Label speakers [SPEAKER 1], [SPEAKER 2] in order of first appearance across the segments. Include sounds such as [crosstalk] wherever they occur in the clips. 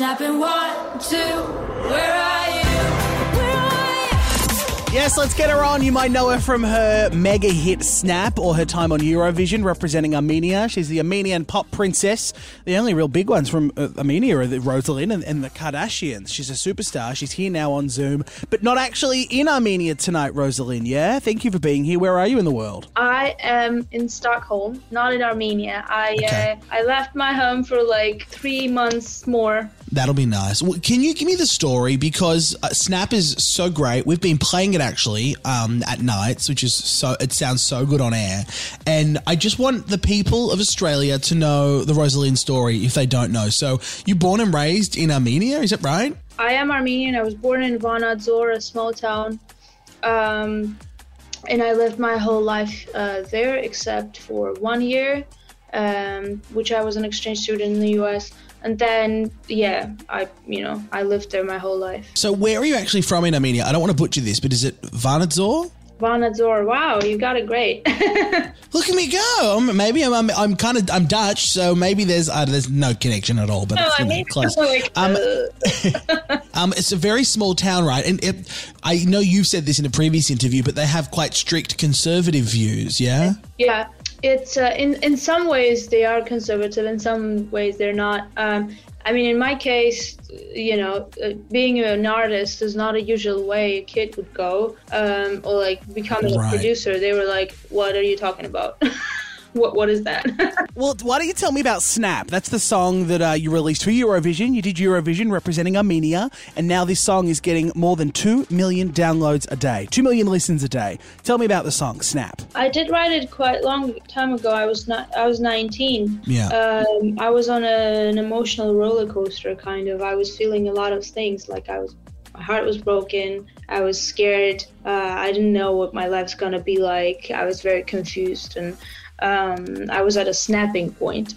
[SPEAKER 1] Snapping one, two, where are
[SPEAKER 2] Yes, let's get her on. You might know her from her mega hit Snap or her time on Eurovision representing Armenia. She's the Armenian pop princess. The only real big ones from uh, Armenia are the Rosa Linn and, and the Kardashians. She's a superstar. She's here now on Zoom, but not actually in Armenia tonight, Rosa Linn. Yeah? Thank you for being here. Where are you in the world?
[SPEAKER 3] I am in Stockholm, not in Armenia. I
[SPEAKER 2] Okay.
[SPEAKER 3] uh, I left my home for like three months more.
[SPEAKER 4] That'll be nice. Well, can you give me the story because uh, Snap is so great. We've been playing it actually um, at nights, which is so it sounds so good on air. And I just want the people of Australia to know the Rosa Linn story if they don't know. So you born and raised in Armenia, is that right?
[SPEAKER 3] I am Armenian. I was born in Vanadzor, a small town, um, and I lived my whole life uh, there, except for one year, um, which I was an exchange student in the U.S. And then, yeah, I you know I lived there my whole life.
[SPEAKER 4] So where are you actually from in Armenia? I don't want to butcher this, but is it Vanadzor?
[SPEAKER 3] Vanadzor. Wow, you got it great. [laughs]
[SPEAKER 4] Look at me go! Um, maybe I'm I'm, I'm kind of I'm Dutch, so maybe there's uh, there's no connection at all. But
[SPEAKER 3] no,
[SPEAKER 4] it's,
[SPEAKER 3] I
[SPEAKER 4] you know,
[SPEAKER 3] mean
[SPEAKER 4] close. [laughs]
[SPEAKER 3] like
[SPEAKER 4] Um,
[SPEAKER 3] uh, [laughs]
[SPEAKER 4] Um, it's a very small town, right? And it, I know you've said this in a previous interview, but they have quite strict conservative views, yeah?
[SPEAKER 3] Yeah, it's uh, in in some ways they are conservative, in some ways they're not. Um, I mean, in my case, you know, uh, being an artist is not a usual way a kid would go, um, or like becoming
[SPEAKER 4] Right.
[SPEAKER 3] a producer. They were like, "What are you talking about? [laughs] what what is that?" [laughs]
[SPEAKER 2] Well, why don't you tell me about Snap? That's the song that uh, you released for Eurovision. You did Eurovision representing Armenia, and now this song is getting more than 2 million downloads a day, 2 million listens a day. Tell me about the song, Snap.
[SPEAKER 3] I did write it quite long time ago. I was not. I was 19.
[SPEAKER 4] Yeah.
[SPEAKER 3] Um, I was on a, an emotional roller coaster, kind of. I was feeling a lot of things. Like I was, my heart was broken. I was scared. Uh, I didn't know what my life's gonna be like. I was very confused, and um, I was at a snapping point.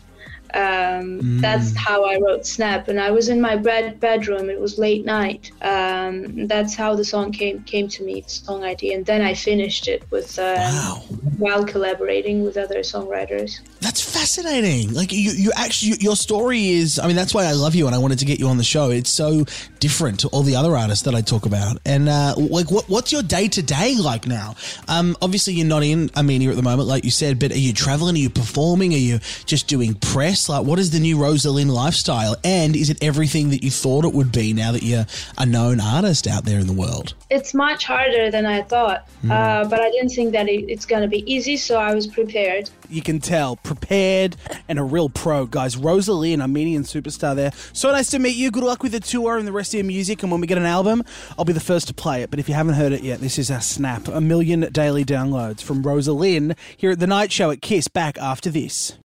[SPEAKER 3] Um, That's how I wrote Snap, and I was in my bed bedroom. It was late night. Um, that's how the song came came to me, the song idea, and then I finished it with um,
[SPEAKER 4] Wow.
[SPEAKER 3] while collaborating with other songwriters.
[SPEAKER 4] That's fascinating. Like you, you actually, your story is. I mean, that's why I love you, and I wanted to get you on the show. It's so different to all the other artists that I talk about. And uh, like, what, what's your day to day like now? Um, obviously, you're not in Armenia at the moment, like you said. But are you traveling? Are you performing? Are you just doing press? Like, what is the new Rosa Linn lifestyle? And is it everything that you thought it would be now that you're a known artist out there in the world?
[SPEAKER 3] It's much harder than I thought, uh, but I didn't think that it, it's gonna be easy, so I was prepared.
[SPEAKER 2] You can tell, prepared and a real pro, guys. Rosa Linn, an Armenian superstar there. So nice to meet you. Good luck with the tour and the rest of your music. And when we get an album, I'll be the first to play it. But if you haven't heard it yet, this is our Snap. A million daily downloads from Rosa Linn here at The Night Show at Kiss back after this.